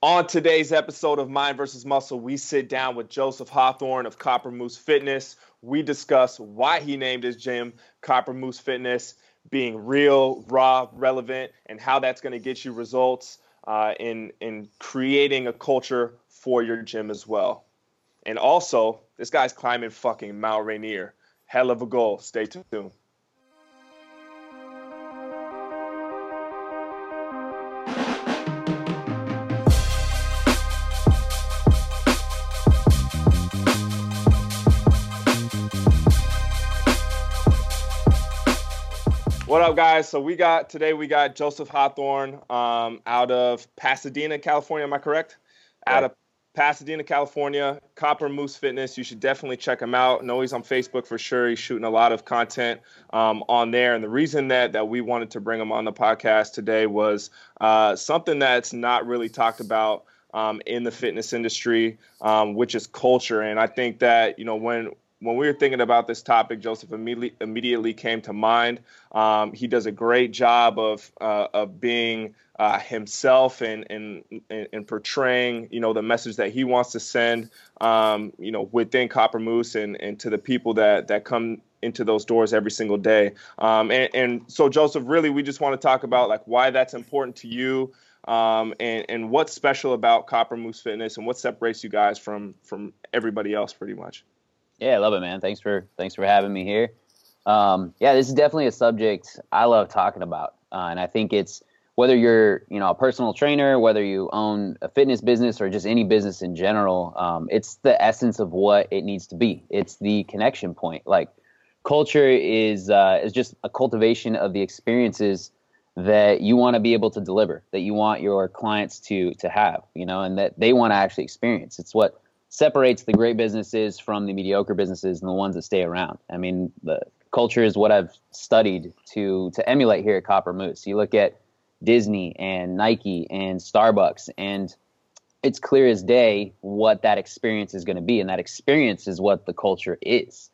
On today's episode of Mind versus Muscle, we sit down with Joseph Hawthorne of Copper Moose Fitness. We discuss why he named his gym Copper Moose Fitness, being real, raw, relevant, and how that's going to get you results uh, in in creating a culture for your gym as well. And also, this guy's climbing fucking Mount Rainier. Hell of a goal. Stay tuned. What up, guys? So we got today we got Joseph Hawthorne um, out of Pasadena, California. Am I correct? Right. Out of Pasadena, California, Copper Moose Fitness. You should definitely check him out. know he's on Facebook for sure. He's shooting a lot of content um, on there. And the reason that that we wanted to bring him on the podcast today was uh, something that's not really talked about um, in the fitness industry, um, which is culture. And I think that you know when when we were thinking about this topic, Joseph immediately immediately came to mind. Um, he does a great job of uh, of being uh, himself and, and and portraying you know the message that he wants to send um, you know within Copper Moose and, and to the people that that come into those doors every single day. Um, and, and so Joseph, really, we just want to talk about like why that's important to you. Um, and, and what's special about Copper Moose Fitness and what separates you guys from from everybody else pretty much. Yeah, I love it, man. Thanks for thanks for having me here. Um, yeah, this is definitely a subject I love talking about, uh, and I think it's whether you're you know a personal trainer, whether you own a fitness business or just any business in general, um, it's the essence of what it needs to be. It's the connection point. Like culture is uh, is just a cultivation of the experiences that you want to be able to deliver, that you want your clients to to have, you know, and that they want to actually experience. It's what separates the great businesses from the mediocre businesses and the ones that stay around. I mean, the culture is what I've studied to to emulate here at Copper Moose. You look at Disney and Nike and Starbucks and it's clear as day what that experience is going to be and that experience is what the culture is.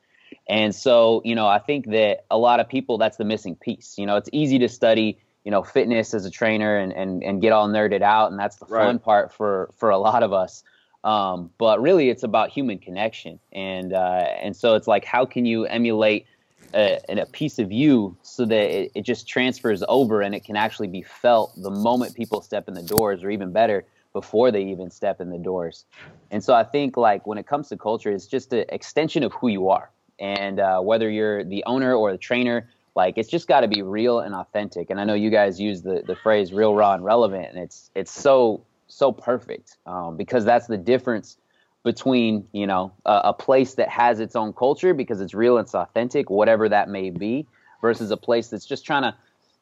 And so, you know, I think that a lot of people that's the missing piece. You know, it's easy to study you know fitness as a trainer and and, and get all nerded out and that's the fun part for for a lot of us um, but really, it's about human connection, and uh, and so it's like, how can you emulate a, a piece of you so that it, it just transfers over and it can actually be felt the moment people step in the doors, or even better, before they even step in the doors. And so I think like when it comes to culture, it's just an extension of who you are, and uh, whether you're the owner or the trainer. Like it's just got to be real and authentic, and I know you guys use the, the phrase "real, raw, and relevant," and it's it's so so perfect um, because that's the difference between you know a, a, place that has its own culture because it's real it's authentic whatever that may be versus a place that's just trying to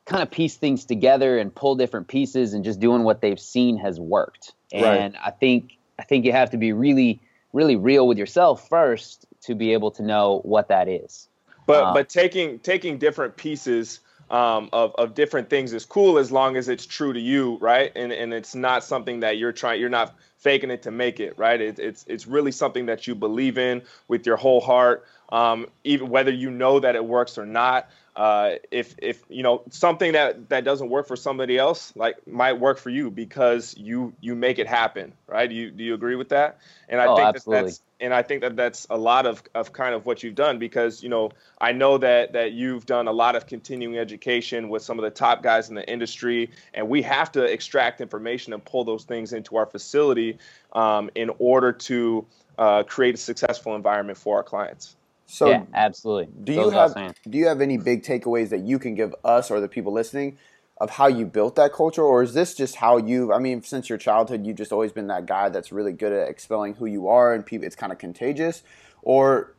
kind of piece things together and pull different pieces and just doing what they've seen has worked and right. i think i think you have to be really really real with yourself first to be able to know what that is but um, but taking taking different pieces um, of, of different things is cool as long as it's true to you, right? And and it's not something that you're trying, you're not faking it to make it, right? It, it's it's really something that you believe in with your whole heart, um, even whether you know that it works or not. Uh, if if you know something that that doesn't work for somebody else, like might work for you because you you make it happen, right? Do you do you agree with that? And I oh, think absolutely. that that's and I think that that's a lot of, of kind of what you've done because you know I know that that you've done a lot of continuing education with some of the top guys in the industry, and we have to extract information and pull those things into our facility um, in order to uh, create a successful environment for our clients. So, yeah, absolutely. Do you have do you have any big takeaways that you can give us or the people listening of how you built that culture, or is this just how you? I mean, since your childhood, you've just always been that guy that's really good at expelling who you are, and people, it's kind of contagious. Or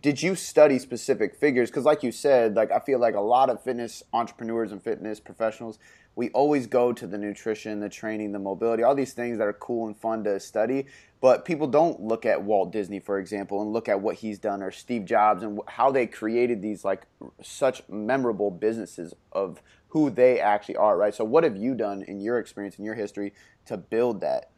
did you study specific figures? Because, like you said, like I feel like a lot of fitness entrepreneurs and fitness professionals, we always go to the nutrition, the training, the mobility, all these things that are cool and fun to study. But people don't look at Walt Disney, for example, and look at what he's done, or Steve Jobs, and how they created these like such memorable businesses of who they actually are, right? So, what have you done in your experience, in your history, to build that?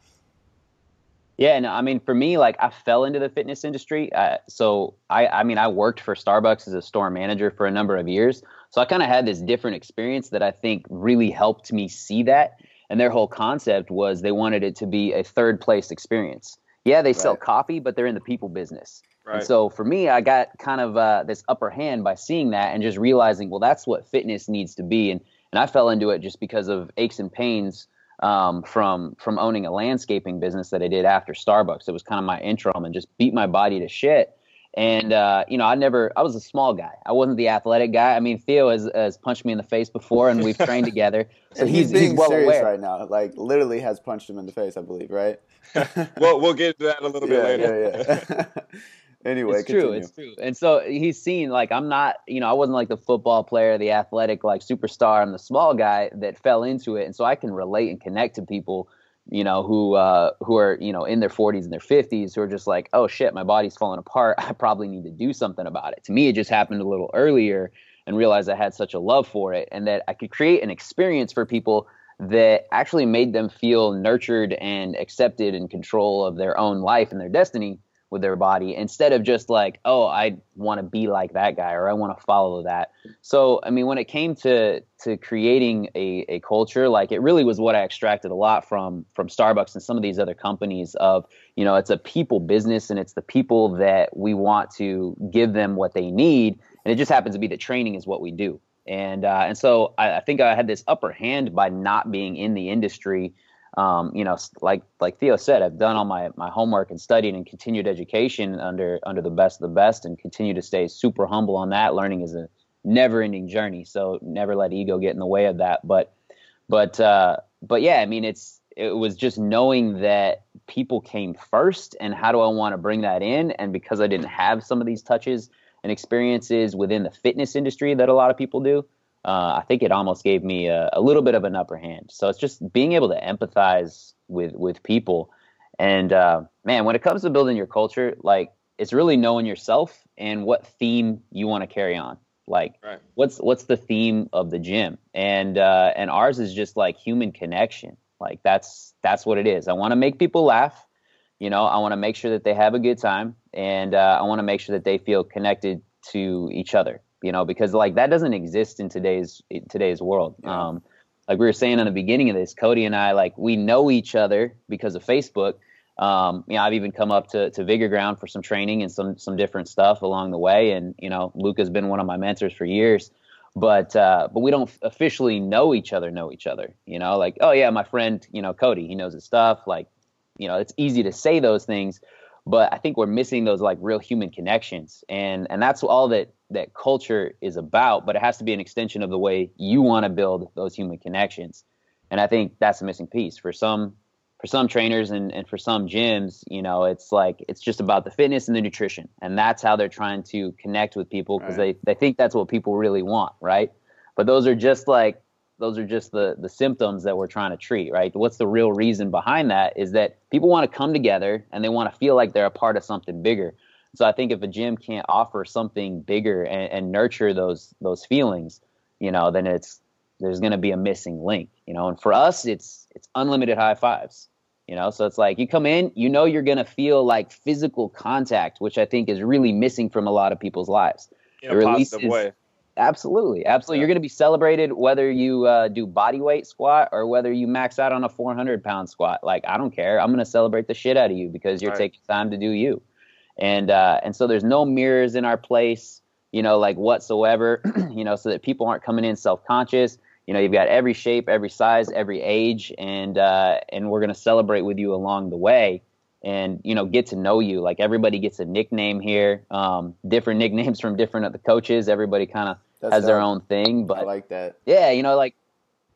Yeah, no, I mean, for me, like I fell into the fitness industry. Uh, so I, I mean, I worked for Starbucks as a store manager for a number of years. So I kind of had this different experience that I think really helped me see that. and their whole concept was they wanted it to be a third place experience. Yeah, they sell coffee, but they're in the people business. Right. And so for me, I got kind of uh, this upper hand by seeing that and just realizing, well, that's what fitness needs to be. And and I fell into it just because of aches and pains um, from from owning a landscaping business that I did after Starbucks. It was kind of my intro and just beat my body to shit. And uh, you know, I never, I was a small guy. I wasn't the athletic guy. I mean, Theo has, has punched me in the face before, and we've trained together, so he's he's being he's well serious aware. right now. Like literally has punched him in the face, I believe, right? we'll we'll get to that a little bit yeah, later. yeah, yeah. anyway, it's true. It's true. And so he's seen like I'm not, you know, I wasn't like the football player, the athletic like superstar. I'm the small guy that fell into it, and so I can relate and connect to people, you know, who uh, who are you know in their 40s and their 50s who are just like, oh shit, my body's falling apart. I probably need to do something about it. To me, it just happened a little earlier, and realized I had such a love for it, and that I could create an experience for people that actually made them feel nurtured and accepted and control of their own life and their destiny with their body instead of just like oh i want to be like that guy or i want to follow that so i mean when it came to to creating a, a culture like it really was what i extracted a lot from from starbucks and some of these other companies of you know it's a people business and it's the people that we want to give them what they need and it just happens to be that training is what we do and uh, and so I, I think I had this upper hand by not being in the industry. Um, you know, like like Theo said, I've done all my my homework and studied and continued education under under the best of the best, and continue to stay super humble on that. Learning is a never ending journey, so never let ego get in the way of that. But but uh, but yeah, I mean, it's it was just knowing that people came first, and how do I want to bring that in? And because I didn't have some of these touches and experiences within the fitness industry that a lot of people do, uh, I think it almost gave me a, a little bit of an upper hand. So it's just being able to empathize with with people, and uh, man, when it comes to building your culture, like it's really knowing yourself and what theme you want to carry on. Like, Right. what's what's the theme of the gym? And uh, and ours is just like human connection. Like that's that's what it is. I want to make people laugh. You know, I want to make sure that they have a good time, and uh, I want to make sure that they feel connected to each other. You know, because like that doesn't exist in today's in today's world. Yeah. Um, like we were saying in the beginning of this, Cody and I, like we know each other because of Facebook. Um, you know, I've even come up to, to Vigor Ground for some training and some some different stuff along the way. And you know, Luka's been one of my mentors for years, but uh, but we don't officially know each other. Know each other. You know, like oh yeah, my friend, you know, Cody, he knows his stuff. Like, you know, it's easy to say those things, but I think we're missing those like real human connections, and and that's all that that culture is about. But it has to be an extension of the way you want to build those human connections, and I think that's a missing piece for some for some trainers and, and for some gyms, you know, it's like it's just about the fitness and the nutrition. And that's how they're trying to connect with people because Right. they, they think that's what people really want, right? But those are just like those are just the the symptoms that we're trying to treat, right? What's the real reason behind that is that people want to come together and they want to feel like they're a part of something bigger. So I think if a gym can't offer something bigger and, and nurture those those feelings, you know, then it's there's going to be a missing link, you know. And for us, it's it's unlimited high fives, you know. So it's like you come in, you know, you're going to feel like physical contact, which I think is really missing from a lot of people's lives. In a positive way. Absolutely, absolutely. Yeah. You're going to be celebrated whether you uh, do body weight squat or whether you max out on a 400 pound squat. Like I don't care. I'm going to celebrate the shit out of you because you're Right. taking time to do you. And uh, and so there's no mirrors in our place, you know, like whatsoever, you know, so that people aren't coming in self conscious. You know, you've got every shape, every size, every age, and uh, and we're going to celebrate with you along the way and you know get to know you like everybody gets a nickname here um, different nicknames from different of the coaches everybody kind of That's has their own thing But I like that. yeah you know like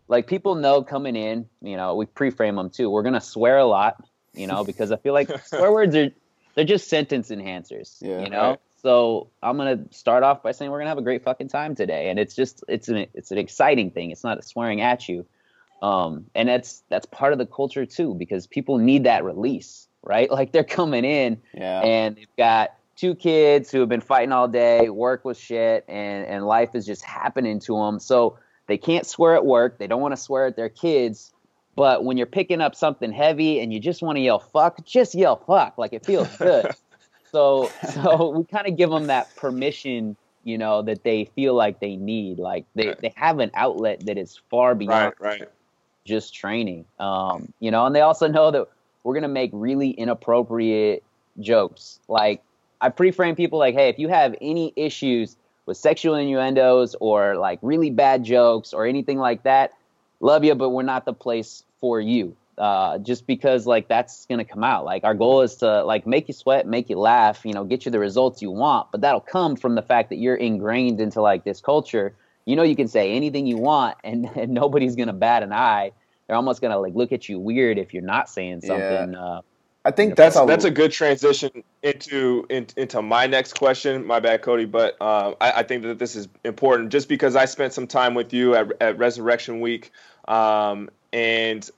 like people know coming in you know we pre-frame them too we're gonna swear a lot you know because i feel like swear words are they're just sentence enhancers Yeah. you know Right. so i'm gonna start off by saying we're gonna have a great fucking time today and it's just it's an it's an exciting thing it's not swearing at you um and that's that's part of the culture too because people need that release right like they're coming in Yeah. and they've got two kids who have been fighting all day, work was shit, and and life is just happening to them. So they can't swear at work. They don't want to swear at their kids. But when you're picking up something heavy and you just want to yell fuck, just yell fuck. Like it feels good. so so we kind of give them that permission, you know, that they feel like they need. Like they, Right. they have an outlet that is far beyond Right, right. just training. Um, you know, and they also know that we're gonna make really inappropriate jokes. Like I pre-frame people like, hey, if you have any issues with sexual innuendos or like really bad jokes or anything like that, love you, but we're not the place for you. Uh, just because like that's gonna come out. Like our goal is to like make you sweat, make you laugh, you know, get you the results you want. But that'll come from the fact that you're ingrained into like this culture. You know, you can say anything you want, and, and nobody's gonna bat an eye. They're almost gonna like look at you weird if you're not saying something. Yeah. Uh, I think that's that's, that's a good transition into in, into my next question. My bad, Cody, but um, I, I, think that this is important just because I spent some time with you at, at Resurrection Week, um, and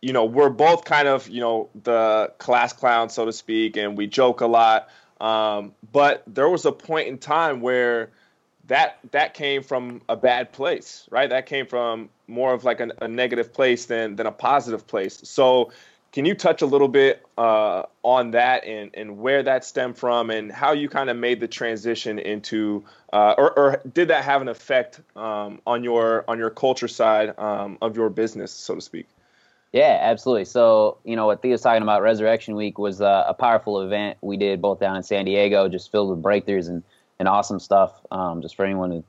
you know we're both kind of you know the class clown, so to speak, and we joke a lot. Um, but there was a point in time where that that came from a bad place, right? That came from more of like a, a negative place than than a positive place. So can you touch a little bit uh, on that and, and where that stemmed from and how you kind of made the transition into, uh, or, or, did that have an effect um, on your on your culture side um, of your business, so to speak? Yeah, absolutely. So you know what Theo's talking about, Resurrection Week was uh, a powerful event we did both down in San Diego, just filled with breakthroughs and, and awesome stuff. Um, just for anyone who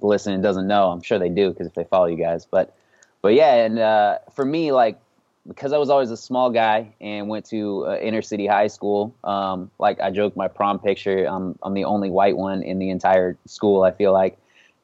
listening doesn't know, I'm sure they do because if they follow you guys, but but yeah, and uh, for me, like because I was always a small guy and went to uh, inner city high school. Um, like I joke, my prom picture, I'm I'm the only white one in the entire school. I feel like,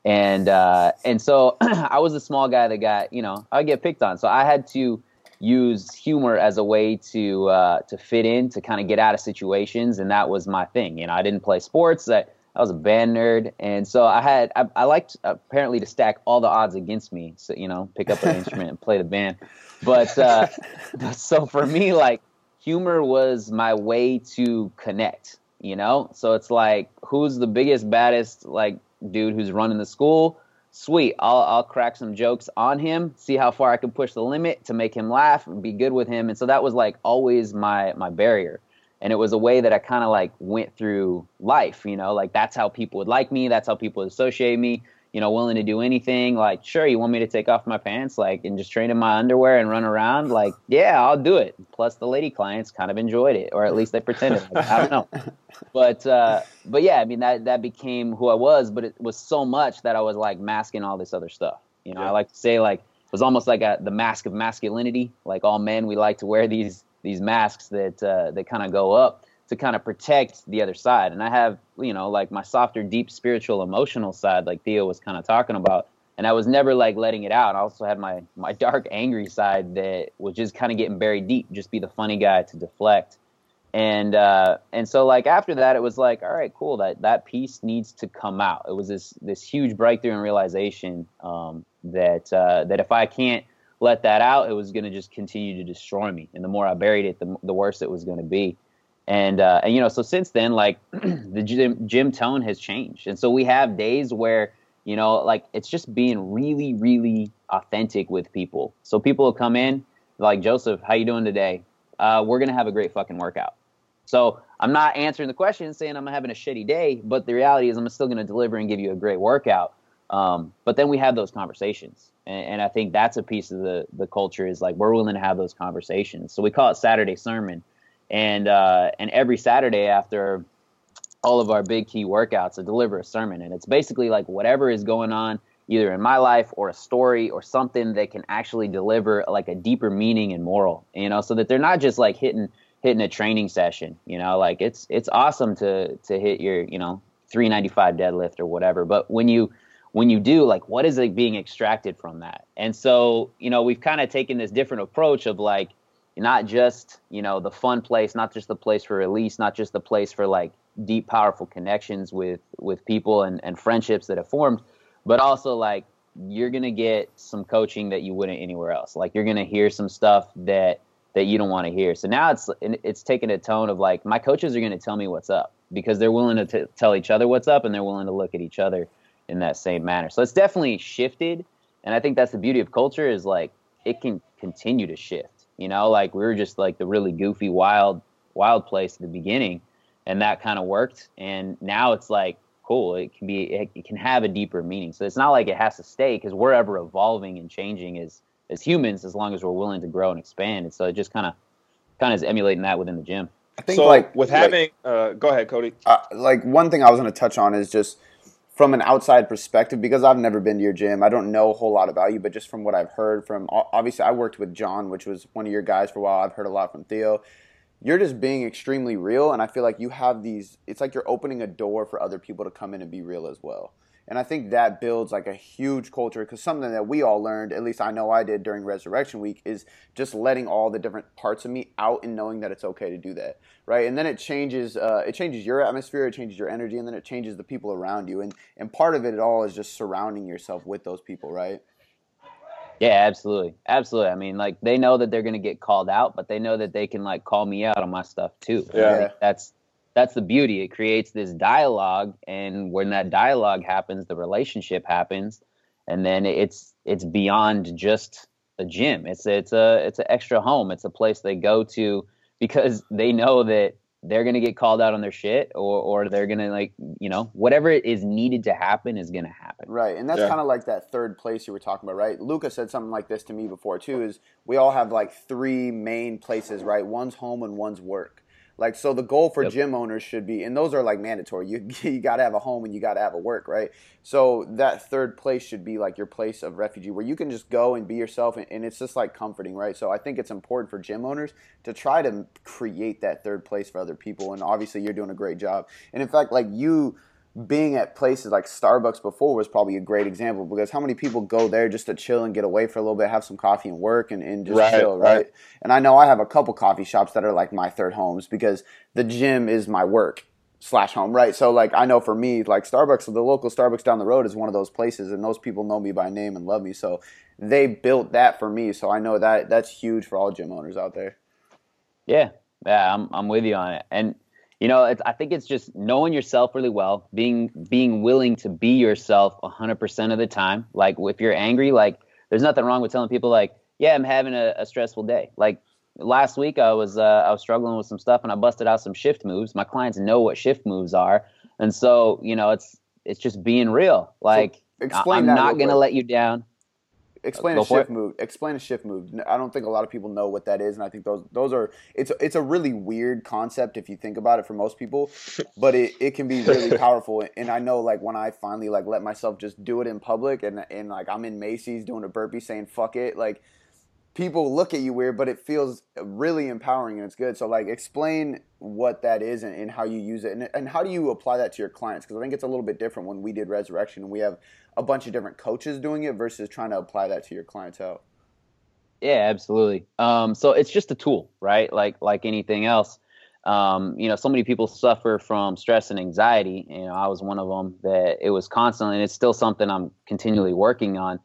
and uh, and so I was a small guy that got you know I get picked on. So I had to use humor as a way to uh, to fit in, to kind of get out of situations, and that was my thing. You know, I didn't play sports. I, I was a band nerd, and so I had I, I liked apparently to stack all the odds against me. So you know, pick up an instrument and play the band. But uh, so for me, like humor was my way to connect. You know, so it's like who's the biggest, baddest like dude who's running the school? Sweet, I'll I'll crack some jokes on him, see how far I can push the limit to make him laugh and be good with him. And so that was like always my my barrier and it was a way that I kind of like went through life, you know, like that's how people would like me, that's how people would associate me, you know, willing to do anything. Like, sure, you want me to take off my pants, like, and just train in my underwear and run around, like, yeah, I'll do it. Plus, the lady clients kind of enjoyed it, or at least they pretended. Like, I don't know, but uh, but yeah, I mean that that became who I was, but it was so much that I was like masking all this other stuff. You know, yeah. I like to say like it was almost like a the mask of masculinity. Like all men, we like to wear these these masks that uh, that kind of go up to kind of protect the other side. And I have, you know, like my softer, deep spiritual, emotional side, like Theo was kind of talking about. And I was never like letting it out. I also had my my dark, angry side that was just kind of getting buried deep, just be the funny guy to deflect. And uh, and so like after that, it was like, all right, cool. That that piece needs to come out. It was this this huge breakthrough and realization um, that uh, that if I can't let that out, it was going to just continue to destroy me. And the more I buried it, the, the worse it was going to be. And, uh, and, you know, so since then, like the gym, gym tone has changed. And so we have days where, you know, like it's just being really, really authentic with people. So people will come in like, Joseph, how you doing today? Uh, we're going to have a great fucking workout. So I'm not answering the question saying I'm having a shitty day, but the reality is I'm still going to deliver and give you a great workout. Um, but then we have those conversations and, and, I think that's a piece of the the culture is like we're willing to have those conversations. So we call it Saturday sermon, and uh, and every Saturday after all of our big key workouts, I deliver a sermon, and it's basically like whatever is going on either in my life or a story or something that can actually deliver like a deeper meaning and moral, you know, so that they're not just like hitting hitting a training session, you know, like it's it's awesome to to hit your you know 395 deadlift or whatever, but when you when you do like what is like being extracted from that? And so you know we've kind of taken this different approach of like not just you know the fun place not just the place for release not just the place for like deep powerful connections with with people and, and friendships that have formed but also like you're gonna get some coaching that you wouldn't anywhere else. Like you're gonna hear some stuff that that you don't want to hear. So now it's it's taken a tone of like my coaches are gonna tell me what's up because they're willing to t- tell each other what's up and they're willing to look at each other in that same manner. So it's definitely shifted, and I think that's the beauty of culture is like it can continue to shift. You know, like we were just like the really goofy, wild, wild place at the beginning, and that kind of worked. And now it's like cool. It can be, it, it can have a deeper meaning. So it's not like it has to stay because we're ever evolving and changing as as humans as long as we're willing to grow and expand. And so it just kind of kind of is emulating that within the gym. I think so like with having, like, uh, go ahead, Cody. Uh, like one thing I was going to touch on is just from an outside perspective because I've never been to your gym. I don't know a whole lot about you, but just from what I've heard from obviously I worked with John, which was one of your guys for a while. I've heard a lot from Theo. You're just being extremely real, and I feel like you have these. It's like you're opening a door for other people to come in and be real as well. And I think that builds like a huge culture because something that we all learned, at least I know I did during Resurrection Week, is just letting all the different parts of me out and knowing that it's okay to do that, right? And then it changes, uh, it changes your atmosphere, it changes your energy, and then it changes the people around you. And and part of it all is just surrounding yourself with those people, right? Yeah, absolutely, absolutely. I mean, like they know that they're gonna get called out, but they know that they can like call me out on my stuff too. Yeah, that's that's the beauty. It creates this dialogue, and when that dialogue happens, the relationship happens, and then it's it's beyond just a gym. It's it's a it's an extra home. It's a place they go to because they know that they're gonna get called out on their shit, or or they're gonna like you know whatever is needed to happen is gonna happen. Right, and that's yeah. kind of like that third place you were talking about, right? Luka said something like this to me before too. Is we all have like three main places, right? One's home and one's work like so, the goal for yep. gym owners should be, and those are like mandatory. You you got to have a home and you got to have a work, right? So that third place should be like your place of refuge, where you can just go and be yourself, and, and it's just like comforting, right? So I think it's important for gym owners to try to create that third place for other people, and obviously you're doing a great job. And in fact, like you being at places like Starbucks before was probably a great example because how many people go there just to chill and get away for a little bit, have some coffee and work and, and just right, chill, right? right? And I know I have a couple coffee shops that are like my third homes because the gym is my work slash home, right? So like I know for me, like Starbucks, the local Starbucks down the road is one of those places and those people know me by name and love me. So they built that for me. So I know that that's huge for all gym owners out there. Yeah. Yeah, I'm I'm with you on it. And you know, I think it's just knowing yourself really well, being being willing to be yourself 100% of the time. Like if you're angry, like there's nothing wrong with telling people like, yeah, I'm having a, a stressful day. Like last week, I was uh, I was struggling with some stuff, and I busted out some shift moves. My clients know what shift moves are, and so you know, it's it's just being real. Like so explain I'm not gonna let you down. Explain a shift move. Explain a shift move. I don't think a lot of people know what that is, and I think those those are it's it's a really weird concept if you think about it for most people, but it, it can be really powerful. And I know like when I finally like let myself just do it in public, and and like I'm in Macy's doing a burpee saying fuck it, like people look at you weird, but it feels really empowering and it's good. So like explain what that is and, and how you use it and, and how do you apply that to your clients? Because I think it's a little bit different when we did resurrection we have a bunch of different coaches doing it versus trying to apply that to your clientele. Yeah, absolutely. Um, so it's just a tool, right? Like like anything else. Um, you know, so many people suffer from stress and anxiety. You know, I was one of them that it was constantly, and it's still something I'm continually working on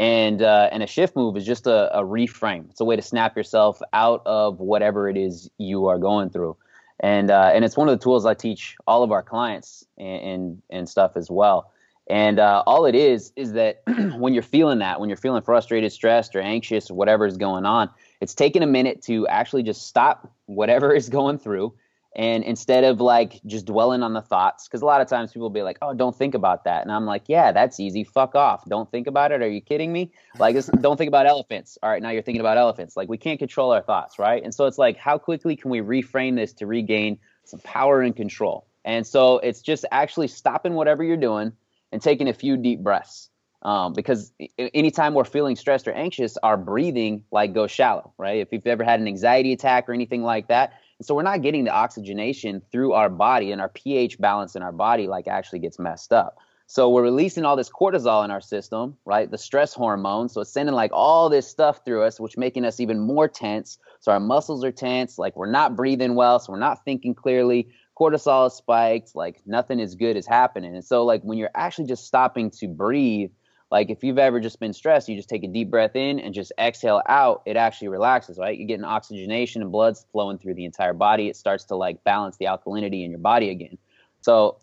and uh, and a shift move is just a, a, reframe. It's a way to snap yourself out of whatever it is you are going through, and uh, and it's one of the tools I teach all of our clients and and, and stuff as well. And uh, all it is is that when you're feeling that, when you're feeling frustrated, stressed, or anxious, or whatever is going on, it's taking a minute to actually just stop whatever is going through and instead of like just dwelling on the thoughts because a lot of times people will be like oh don't think about that. And i'm like yeah that's easy. Fuck off. Don't think about it. Are you kidding me? Like don't think about elephants. All right now you're thinking about elephants. Like we can't control our thoughts right? And so it's like how quickly can we reframe this to regain some power and control? And so it's just actually stopping whatever you're doing and taking a few deep breaths um, because anytime we're feeling stressed or anxious our breathing like goes shallow right? If you've ever had an anxiety attack or anything like that and so we're not getting the oxygenation through our body, and our pH balance in our body like actually gets messed up. So we're releasing all this cortisol in our system, right? The stress hormone. So it's sending like all this stuff through us, which making us even more tense. So our muscles are tense, like we're not breathing well, so we're not thinking clearly. Cortisol is spiked, like nothing as good is happening. And so like when you're actually just stopping to breathe like if you've ever just been stressed, you just take a deep breath in and just exhale out, it actually relaxes, right? You're getting oxygenation and blood's flowing through the entire body. It starts to like balance the alkalinity in your body again. So,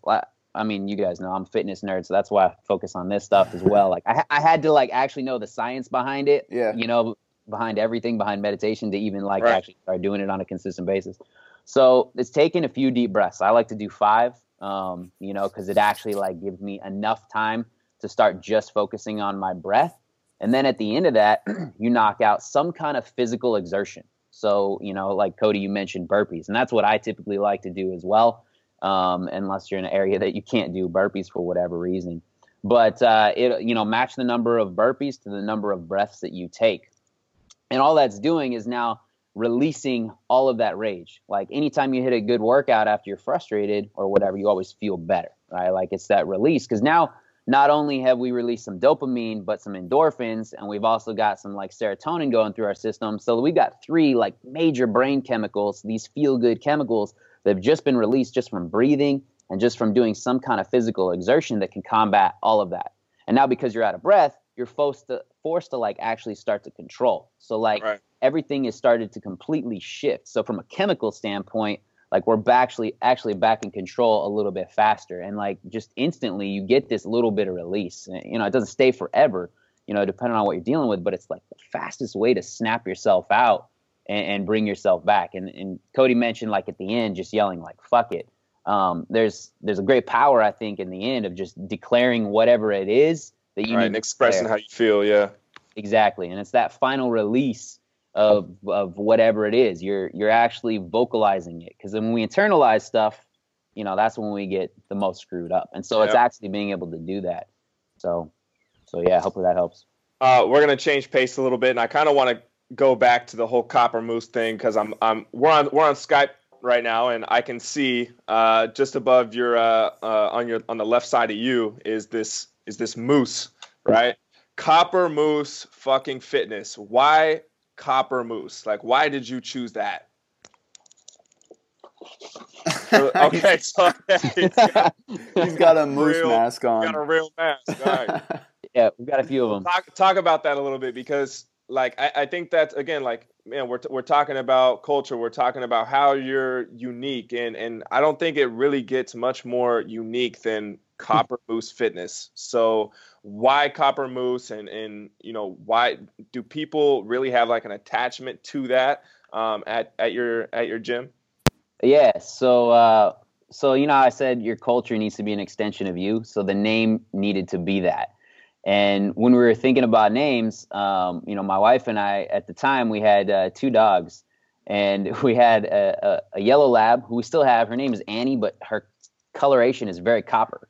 I mean, you guys know I'm a fitness nerd, so that's why I focus on this stuff as well. Like I, I had to like actually know the science behind it. Yeah. You know, behind everything, behind meditation to even like right. actually start doing it on a consistent basis. So it's taking a few deep breaths. I like to do five, um, you know, because it actually like gives me enough time to start just focusing on my breath And then at the end of that, you knock out some kind of physical exertion. So, you know, like Cody, you mentioned burpees, and that's what I typically like to do as well, um, unless you're in an area that you can't do burpees for whatever reason. But uh, it, you know, match the number of burpees to the number of breaths that you take, and all that's doing is now releasing all of that rage. Like anytime you hit a good workout after you're frustrated or whatever, you always feel better, right? Like it's that release because now not only have we released some dopamine, but some endorphins, and we've also got some like serotonin going through our system. So we've got three like major brain chemicals, these feel good chemicals that have just been released just from breathing and just from doing some kind of physical exertion that can combat all of that. And now because you're out of breath, you're forced to forced to like actually start to control. So like right. everything is started to completely shift. So from a chemical standpoint, like we're actually actually back in control a little bit faster. And like just instantly you get this little bit of release. You know it doesn't stay forever you know depending on what you're dealing with but it's like the fastest way to snap yourself out and, and bring yourself back. And, and cody mentioned like at the end just yelling like fuck it. Um, there's there's a great power i think in the end of just declaring whatever it is that you right, need and expressing how you feel yeah. Exactly. And it's that final release of of whatever it is. You're you're actually vocalizing it because when we internalize stuff, you know, that's when we get the most screwed up. And so yep. it's actually being able to do that. So so yeah, hopefully that helps. Uh, we're gonna change pace a little bit, and I kind of want to go back to the whole copper moose thing because I'm I'm we're on we're on Skype right now, and I can see uh, just above your uh, uh, on your on the left side of you is this is this moose, right? Copper moose fucking fitness. Why copper moose? Like, why did you choose that? okay, so he's got, he's got a moose real, mask on. Got a real mask. Right. yeah, we've got a few of them. Talk, talk about that a little bit because, like, I, I think that's again, like, man, we're we're talking about culture. We're talking about how you're unique, and and I don't think it really gets much more unique than Copper Moose Fitness. So why Copper Moose and and you know why do people really have like an attachment to that um, at at your at your gym? Yeah. So uh, so you know I said your culture needs to be an extension of you. So the name needed to be that. And when we were thinking about names, um, you know, my wife and I at the time we had uh, two dogs, and we had a, a, a yellow lab who we still have. Her name is Annie, but her coloration is very copper.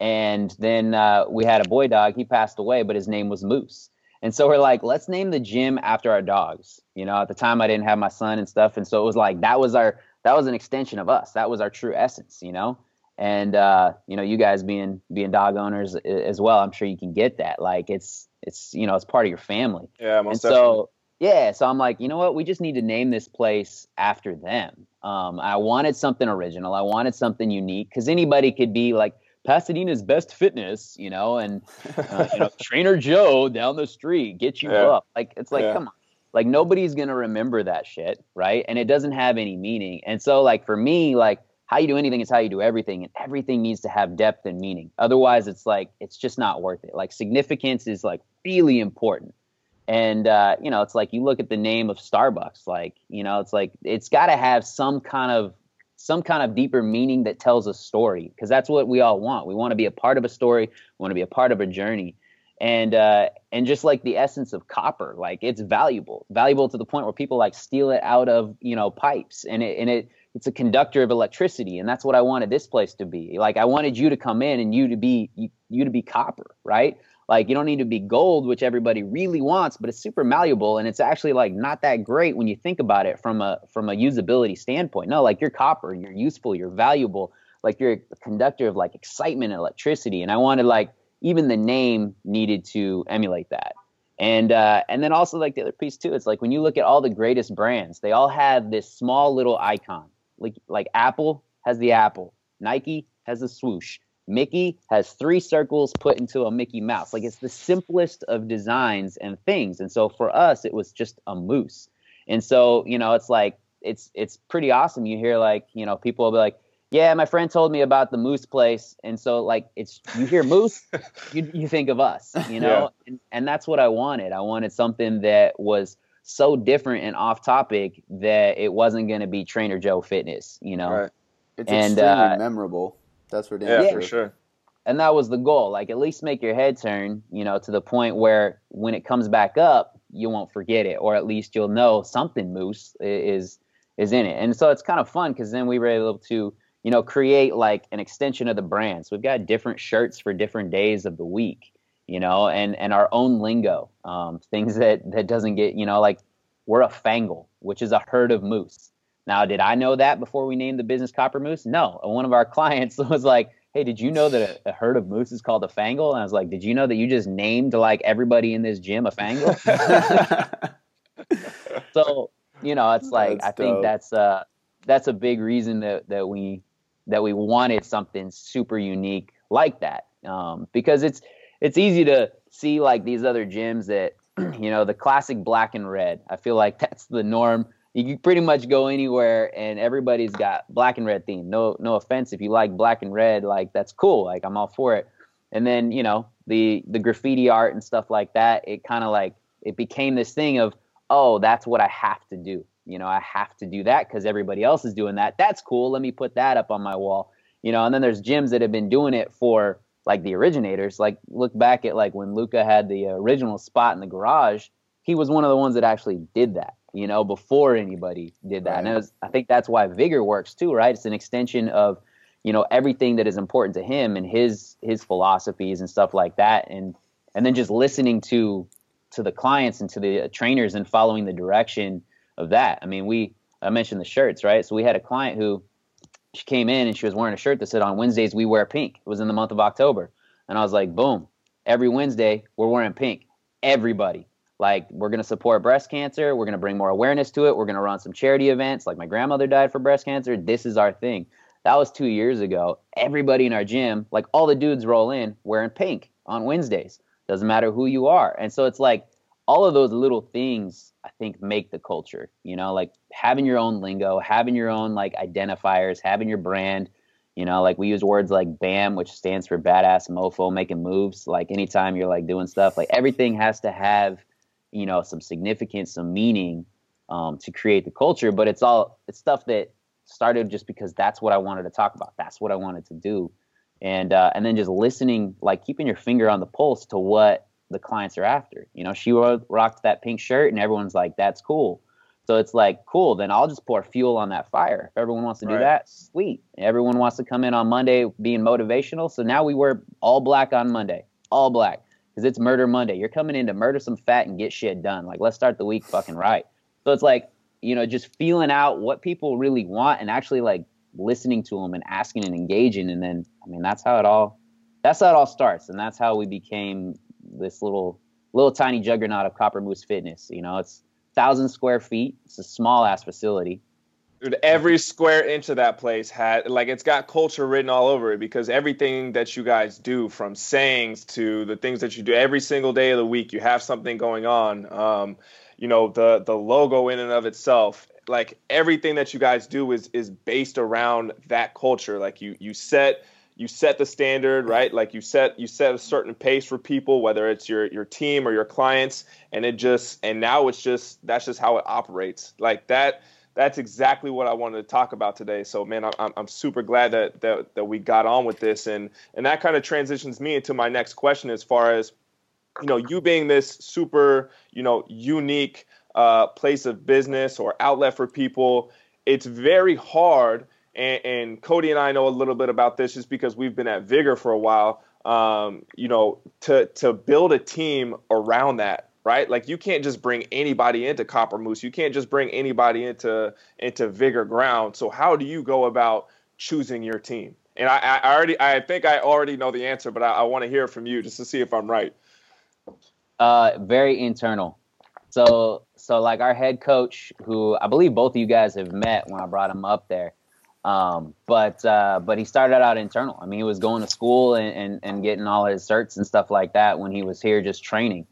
And then uh, we had a boy dog. He passed away, but his name was Moose. And so we're like, let's name the gym after our dogs. You know, at the time I didn't have my son and stuff, and so it was like that was our that was an extension of us. That was our true essence. You know, and uh, you know, you guys being being dog owners as well, I'm sure you can get that. Like it's it's you know it's part of your family. Yeah, most and definitely. so yeah, so I'm like, you know what? We just need to name this place after them. Um, I wanted something original. I wanted something unique because anybody could be like Pasadena's best fitness, you know, and uh, you know, Trainer Joe down the street get you yeah. up. Like it's like, yeah. come on, like nobody's gonna remember that shit, right? And it doesn't have any meaning. And so, like for me, like how you do anything is how you do everything, and everything needs to have depth and meaning. Otherwise, it's like it's just not worth it. Like significance is like really important. And uh, you know, it's like you look at the name of Starbucks, like you know, it's like it's got to have some kind of some kind of deeper meaning that tells a story because that's what we all want. We want to be a part of a story. We want to be a part of a journey. And uh, and just like the essence of copper, like it's valuable, valuable to the point where people like steal it out of you know pipes, and it and it it's a conductor of electricity, and that's what I wanted this place to be. Like I wanted you to come in and you to be you, you to be copper, right? Like you don't need to be gold, which everybody really wants, but it's super malleable and it's actually like not that great when you think about it from a from a usability standpoint. No, like you're copper, you're useful, you're valuable, like you're a conductor of like excitement and electricity. And I wanted like even the name needed to emulate that. And uh, and then also like the other piece too, it's like when you look at all the greatest brands, they all have this small little icon. Like like Apple has the apple, Nike has the swoosh, Mickey has three circles put into a Mickey Mouse. Like it's the simplest of designs and things. And so for us, it was just a moose. And so, you know, it's like it's it's pretty awesome. You hear like, you know, people will be like, Yeah, my friend told me about the moose place. And so like it's you hear moose, you you think of us, you know? Yeah. And and that's what I wanted. I wanted something that was so different and off topic that it wasn't gonna be Trainer Joe Fitness, you know. Right. It's and, extremely uh, memorable. That's for damn yeah, for sure. and that was the goal. Like at least make your head turn, you know, to the point where when it comes back up, you won't forget it, or at least you'll know something moose is is in it. And so it's kind of fun because then we were able to, you know, create like an extension of the brand. So we've got different shirts for different days of the week, you know, and and our own lingo, um, things that that doesn't get, you know, like we're a fangle, which is a herd of moose. Now, did I know that before we named the business Copper Moose? No. One of our clients was like, hey, did you know that a, a, herd of moose is called a fangle? And I was like, did you know that you just named like everybody in this gym a fangle? so, you know, it's like, that's I think that's, uh, that's a big reason that, that we, that we wanted something super unique like that. Um, because it's, it's easy to see like these other gyms that, you know, the classic black and red. I feel like that's the norm you can pretty much go anywhere and everybody's got black and red theme. No no offense if you like black and red, like that's cool. Like I'm all for it. And then, you know, the the graffiti art and stuff like that, it kind of like it became this thing of, oh, that's what I have to do. You know, I have to do that because everybody else is doing that. That's cool. Let me put that up on my wall. You know, and then there's gyms that have been doing it for like the originators. Like look back at like when Luka had the original spot in the garage, he was one of the ones that actually did that you know, before anybody did that. Right. And was, I think that's why Vigor works too, right? It's an extension of, you know, everything that is important to him and his his philosophies and stuff like that, and and then just listening to to the clients and to the trainers and following the direction of that. I mean, we I mentioned the shirts, right? So we had a client who she came in and she was wearing a shirt that said on Wednesdays we wear pink. It was in the month of October. And I was like, boom, every Wednesday we're wearing pink. Everybody like we're going to support breast cancer. We're going to bring more awareness to it. We're going to run some charity events. Like my grandmother died for breast cancer. This is our thing. That was two years ago. Everybody in our gym like all the dudes roll in wearing pink on wednesdays. Doesn't matter who you are. And so it's like all of those little things i think make the culture you know? Like having your own lingo having your own like identifiers having your brand you know? Like we use words like bam which stands for badass mofo making moves like anytime you're like doing stuff. Like everything has to have you know some significance some meaning um, to create the culture but it's all it's stuff that started just because that's what i wanted to talk about. That's what i wanted to do. And uh, and then just listening like keeping your finger on the pulse to what the clients are after. You know she rocked that pink shirt and everyone's like that's cool. So it's like cool then i'll just pour fuel on that fire. If everyone wants to do right. that sweet. Everyone wants to come in on monday being motivational. So now we wear all black on monday. All black because it's Murder Monday. You're coming in to murder some fat and get shit done. Like, let's start the week fucking right. So it's like, you know, just feeling out what people really want and actually like listening to them and asking and engaging. And then, I mean, that's how it all, that's how it all starts. And that's how we became this little, little tiny juggernaut of Copper Moose Fitness. You know, it's thousand square feet. It's a small ass facility. Dude, every square inch of that place had like it's got culture written all over it because everything that you guys do, from sayings to the things that you do every single day of the week, you have something going on. Um, you know, the the logo in and of itself, like everything that you guys do is is based around that culture. Like you you set you set the standard right like you set you set a certain pace for people whether it's your your team or your clients and it just and now it's just that's just how it operates like that that's exactly what I wanted to talk about today. So, man, I'm, I'm super glad that, that, that we got on with this. And, and that kind of transitions me into my next question as far as, you know, you being this super, you know, unique uh, place of business or outlet for people, it's very hard. And, and, Cody and I know a little bit about this just because we've been at Vigor for a while. Um, you know, to to build a team around that right? Like you can't just bring anybody into Copper Moose. You can't just bring anybody into into Vigor Ground. So how do you go about choosing your team? And I, I already, I think I already know the answer, but I, I want to hear from you just to see if I'm right. Uh, very internal. So, so like our head coach, who I believe both of you guys have met when I brought him up there. Um, but uh, but he started out internal. I mean, he was going to school and, and, and getting all his certs and stuff like that when he was here just training.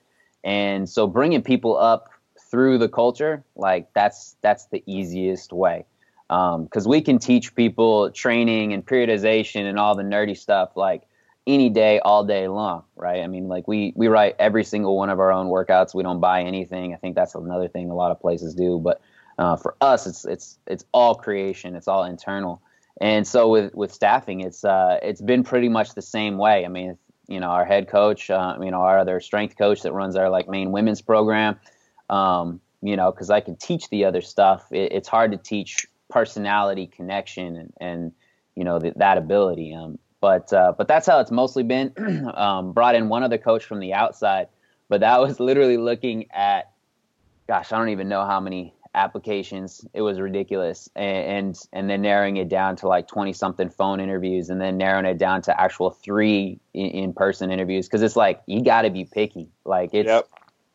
And so bringing people up through the culture, like that's that's the easiest way. Because um, we can teach people training and periodization and all the nerdy stuff like any day, all day long, right? I mean, like we we write every single one of our own workouts. We don't buy anything. I think that's another thing a lot of places do, but uh, for us, it's it's it's all creation. It's all internal, And so with with staffing, it's uh, it's been pretty much the same way. I mean, you know, our head coach, uh, you know, our other strength coach that runs our like main women's program. Um, you know, because I can teach the other stuff. It, it's hard to teach personality, connection, and, and you know that ability. Um, but uh, but that's how it's mostly been. um, brought in one other coach from the outside, but that was literally looking at, gosh, I don't even know how many applications. It was ridiculous, and and, and then narrowing it down to like twenty something phone interviews, and then narrowing it down to actual three in person interviews because it's like you got to be picky. Like it's yep.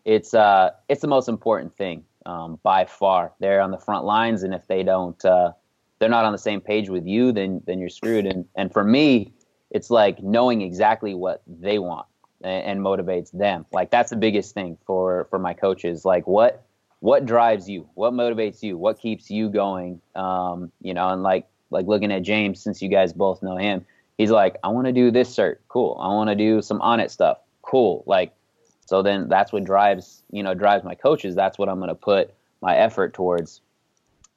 it's uh it's the most important thing um, by far. They're on the front lines, and if they don't. Uh, they're not on the same page with you, then then you're screwed. And and for me, it's like knowing exactly what they want and, and motivates them. Like that's the biggest thing for for my coaches. Like what what drives you? What motivates you? What keeps you going? Um, you know, and like like looking at James, since you guys both know him, he's like, I want to do this cert, cool. I want to do some Onnit stuff, cool. Like, so then that's what drives you know drives my coaches. That's what I'm going to put my effort towards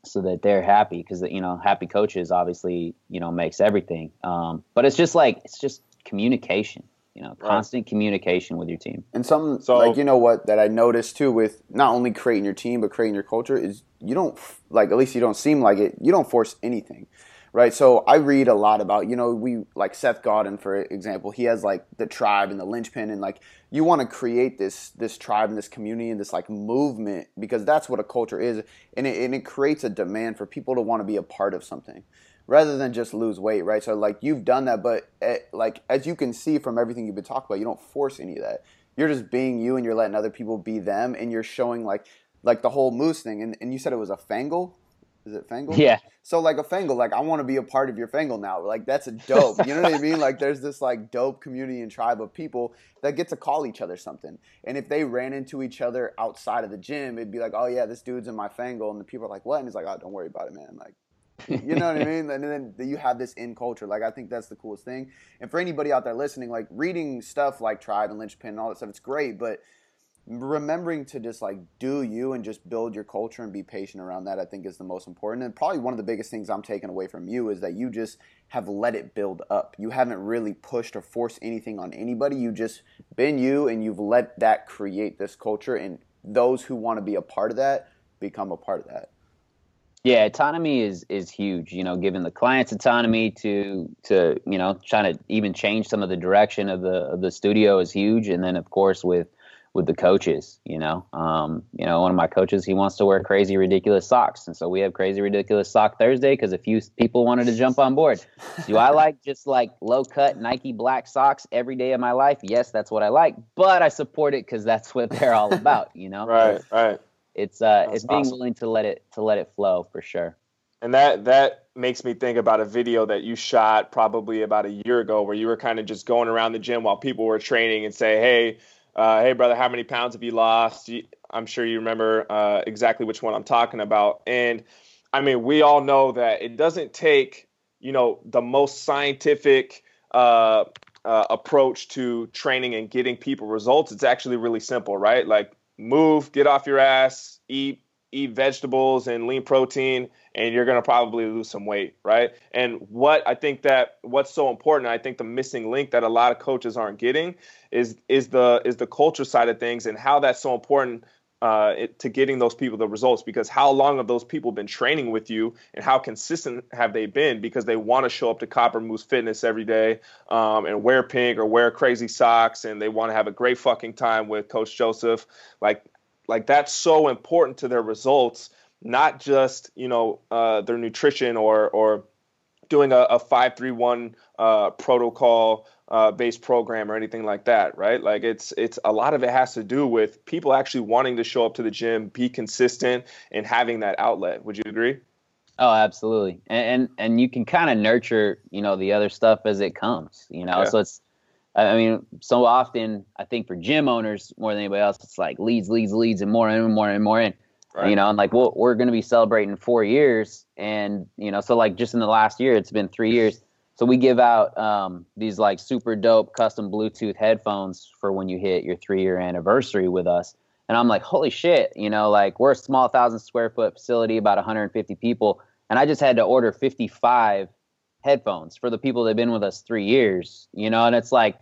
so that they're happy because you know happy coaches obviously you know makes everything um, but it's just like it's just communication you know constant right. communication with your team and something so, like you know what that i noticed too with not only creating your team but creating your culture is you don't like at least you don't seem like it you don't force anything right? So I read a lot about, you know, we like Seth Godin, for example, he has like the tribe and the linchpin, and like you want to create this this tribe and this community and this like movement because that's what a culture is, and it, and it creates a demand for people to want to be a part of something rather than just lose weight, right? So like you've done that, but eh, like as you can see from everything you've been talking about, you don't force any of that. You're just being you, and you're letting other people be them, and you're showing like like the whole moose thing. And, and you said it was a fangle is it Fangle? Yeah. So like a Fangle, like I want to be a part of your Fangle now. Like that's a dope. You know what I mean? Like there's this like dope community and tribe of people that get to call each other something. And if they ran into each other outside of the gym, it'd be like, oh yeah, this dude's in my Fangle, and the people are like, what? And he's like, oh, don't worry about it, man. Like. you know what I mean? And then you have this in culture. Like I think that's the coolest thing. And for anybody out there listening, like reading stuff like Tribe and Linchpin and all that stuff, it's great. But remembering to just like do you and just build your culture and be patient around that i think is the most important and probably one of the biggest things i'm taking away from you is that you just have let it build up you haven't really pushed or forced anything on anybody you just been you and you've let that create this culture and those who want to be a part of that become a part of that yeah autonomy is is huge you know giving the clients autonomy to to you know trying to even change some of the direction of the of the studio is huge and then of course with with the coaches. You know, um, you know, one of my coaches he wants to wear crazy ridiculous socks, and so we have crazy ridiculous sock Thursday because a few people wanted to jump on board. Do I like just like low cut Nike black socks every day of my life? Yes, that's what I like, but I support it because that's what they're all about. You know, right, right. It's uh, that's it's being awesome. willing to let it to let it flow for sure. And that that makes me think about a video that you shot probably about a year ago where you were kind of just going around the gym while people were training and say, "Hey, uh, hey brother, how many pounds have you lost? I'm sure you remember uh, exactly which one I'm talking about. And I mean, we all know that it doesn't take you know the most scientific uh, uh, approach to training and getting people results. It's actually really simple, right? Like move, get off your ass, eat eat vegetables and lean protein and you're going to probably lose some weight right? And what i think that what's so important i think the missing link that a lot of coaches aren't getting is is the is the culture side of things and how that's so important uh, it, to getting those people the results because how long have those people been training with you and how consistent have they been because they want to show up to Copper Moose Fitness every day um, and wear pink or wear crazy socks and they want to have a great fucking time with Coach Joseph. Like like that's so important to their results, not just you know uh, their nutrition or or doing a, a five three one uh, protocol uh, based program or anything like that, right? Like it's it's a lot of it has to do with people actually wanting to show up to the gym, be consistent, and having that outlet. Would you agree? Oh, absolutely. And and, and you can kind of nurture, you know, the other stuff as it comes. You know, yeah. so it's I mean, so often I think for gym owners more than anybody else, it's like leads, leads, leads, and more and more and more in. Right. You know, and like well, we're going to be celebrating four years, and you know, so like just in the last year, it's been three years. So we give out um, these like super dope custom Bluetooth headphones for when you hit your three year anniversary with us. And I'm like, holy shit, you know, like we're a small thousand square foot facility, about 150 people, and I just had to order 55 headphones for the people that have been with us three years, you know, and it's like,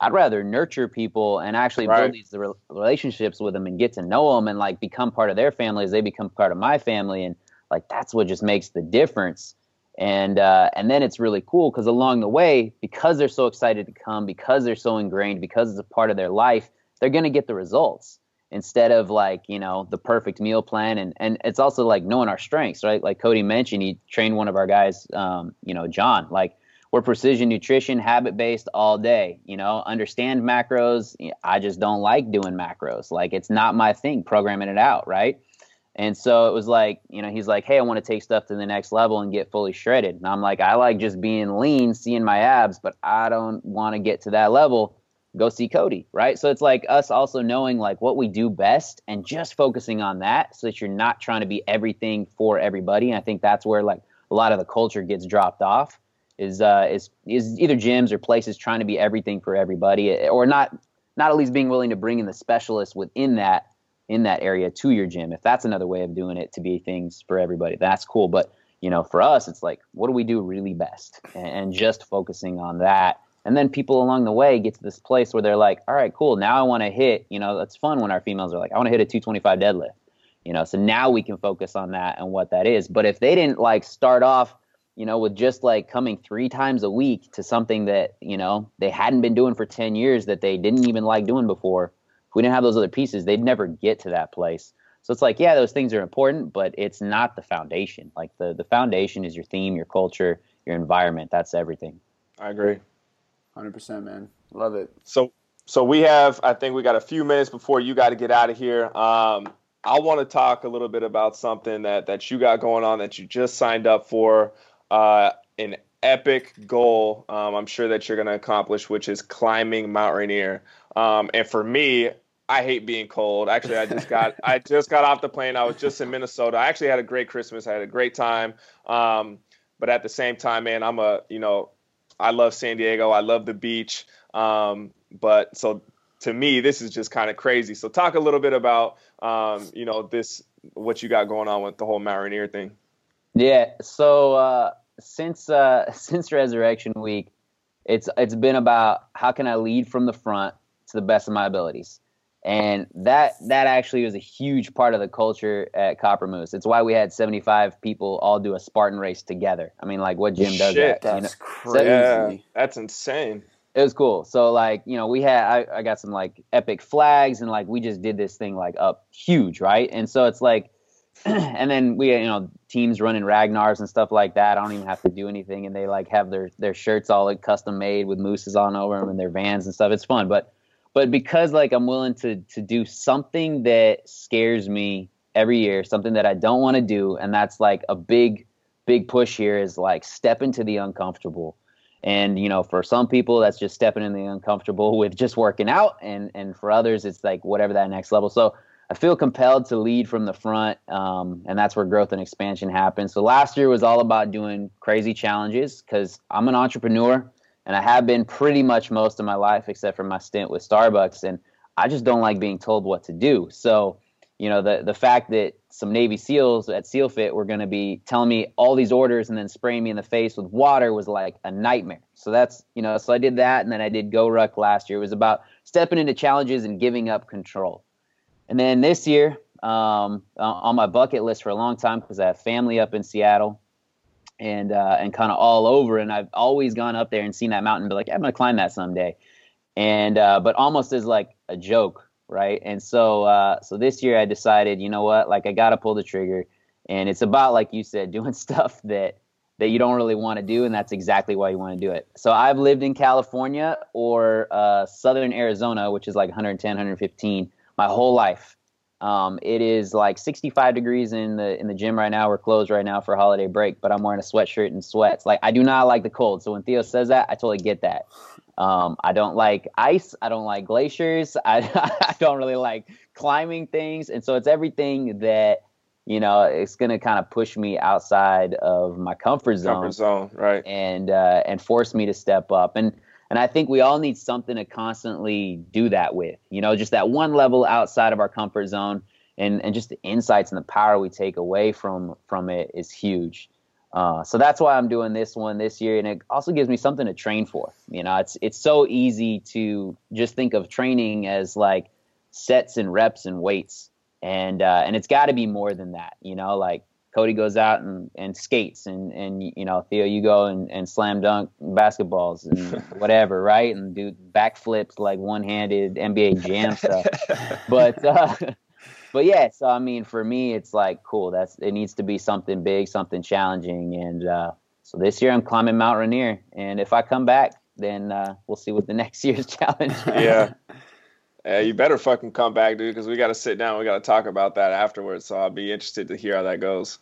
I'd rather nurture people and actually Right. build these re- relationships with them and get to know them and like become part of their family as they become part of my family. And like, that's what just makes the difference. And, uh, and then it's really cool because along the way, because they're so excited to come, because they're so ingrained, because it's a part of their life, they're going to get the results instead of like you know the perfect meal plan and and it's also like knowing our strengths right like cody mentioned he trained one of our guys um, you know john like we're precision nutrition habit based all day you know? Understand macros. I just don't like doing macros. Like it's not my thing programming it out right? And so it was like you know he's like hey i want to take stuff to the next level and get fully shredded. And i'm like i like just being lean seeing my abs but i don't want to get to that level. Go see Cody, right? So it's like us also knowing like what we do best and just focusing on that so that you're not trying to be everything for everybody. And I think that's where like a lot of the culture gets dropped off is uh is is either gyms or places trying to be everything for everybody or not not at least being willing to bring in the specialists within that in that area to your gym. If that's another way of doing it to be things for everybody, that's cool. But you know, for us, it's like, what do we do really best? And, and just focusing on that and then people along the way get to this place where they're like, all right, cool. Now I want to hit, you know, that's fun when our females are like, I want to hit a 225 deadlift, you know, so now we can focus on that and what that is. But if they didn't like start off, you know, with just like coming three times a week to something that, you know, they hadn't been doing for 10 years that they didn't even like doing before, if we didn't have those other pieces, they'd never get to that place. So it's like, yeah, those things are important, but it's not the foundation. Like the, the foundation is your theme, your culture, your environment. That's everything. I agree. Hundred percent, man. Love it. So so we have I think we got a few minutes before you got to get out of here. Um, I want to talk a little bit about something that that you got going on that you just signed up for. Uh, an epic goal. Um, I'm sure that you're going to accomplish, which is climbing Mount Rainier. Um, and for me, I hate being cold. Actually, I just got I just got off the plane. I was just in Minnesota. I actually had a great Christmas. I had a great time. Um, but at the same time, man, I'm a you know I love San Diego. I love the beach. Um, but so to me, this is just kind of crazy. So talk a little bit about um, you know this what you got going on with the whole Mount Rainier thing. Yeah. So uh, since uh, since Resurrection Week, it's it's been about how can I lead from the front to the best of my abilities, and that that actually was a huge part of the culture at Copper Moose. It's why we had seventy five people all do a Spartan race together. I mean, like what gym does Shit. that? you know? That's crazy. Yeah, that's insane. it was cool. So like, you know, we had I, I got some like epic flags and like we just did this thing like up huge, right? And so it's like and then we you know, teams running Ragnars and stuff like that. I don't even have to do anything and they like have their their shirts all like custom made with mooses on over them and their vans and stuff. It's fun, but but because like I'm willing to to do something that scares me every year, something that I don't want to do and that's like a big big push here is like step into the uncomfortable. And you know, for some people, that's just stepping in the uncomfortable with just working out, and and for others, it's like whatever that next level. So I feel compelled to lead from the front, um, and that's where growth and expansion happens. So last year was all about doing crazy challenges because I'm an entrepreneur, and I have been pretty much most of my life, except for my stint with Starbucks, and I just don't like being told what to do. So you know the the fact that some Navy SEALs at SEALFIT were going to be telling me all these orders and then spraying me in the face with water was like a nightmare. So that's you know so I did that and then I did GORUCK last year. It was about stepping into challenges and giving up control. And then this year, um, on my bucket list for a long time because I have family up in Seattle and uh, and kind of all over, and I've always gone up there and seen that mountain be like, I'm gonna climb that someday. And uh, but almost as like a joke right? And so uh, so this year I decided, you know what, like I got to pull the trigger, and it's about like you said, doing stuff that that you don't really want to do, and that's exactly why you want to do it. So I've lived in California or uh, Southern Arizona, which is like 110, 115, my whole life. Um, it is like 65 degrees in the in the gym right now. We're closed right now for holiday break, but I'm wearing a sweatshirt and sweats. Like I do not like the cold. So when Theo says that, I totally get that. Um, I don't like ice. I don't like glaciers. I, I don't really like climbing things. And so it's everything that, you know, it's going to kind of push me outside of my comfort zone. Comfort zone, right. And, uh, and force me to step up. And, and I think we all need something to constantly do that with, you know, just that one level outside of our comfort zone and, and just the insights and the power we take away from, from it is huge. Uh, so that's why I'm doing this one this year, and it also gives me something to train for. You know, it's it's so easy to just think of training as like sets and reps and weights, and uh, and it's got to be more than that. You know, like Cody goes out and, and skates, and and you know Theo, you go and, and slam dunk basketballs and whatever, right? And do backflips like one handed NBA Jam stuff, but. Uh, but yeah, so I mean, for me, it's like cool. That's it needs to be something big, something challenging, and uh, so this year I'm climbing Mount Rainier, and if I come back, then uh, we'll see what the next year's challenge. Is. Yeah. Yeah, you better fucking come back, dude, because we got to sit down. We got to talk about that afterwards. So I'll be interested to hear how that goes.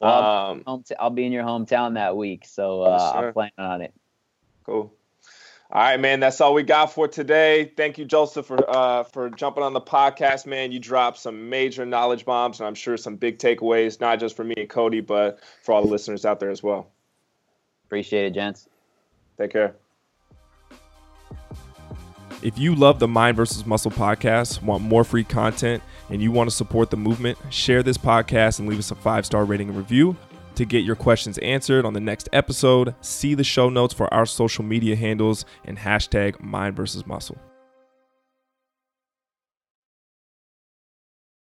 Well, um, I'll, be in your hometown that week, so uh, sure. I'm planning on it. Cool. All right, man. That's all we got for today. Thank you, Joseph, for uh, for jumping on the podcast, man. You dropped some major knowledge bombs, and I'm sure some big takeaways, not just for me and Cody, but for all the listeners out there as well. Appreciate it, gents. Take care. If you love the Mind versus Muscle podcast, want more free content, and you want to support the movement, share this podcast and leave us a five star rating and review. To get your questions answered on the next episode, see the show notes for our social media handles and hashtag mind versus muscle.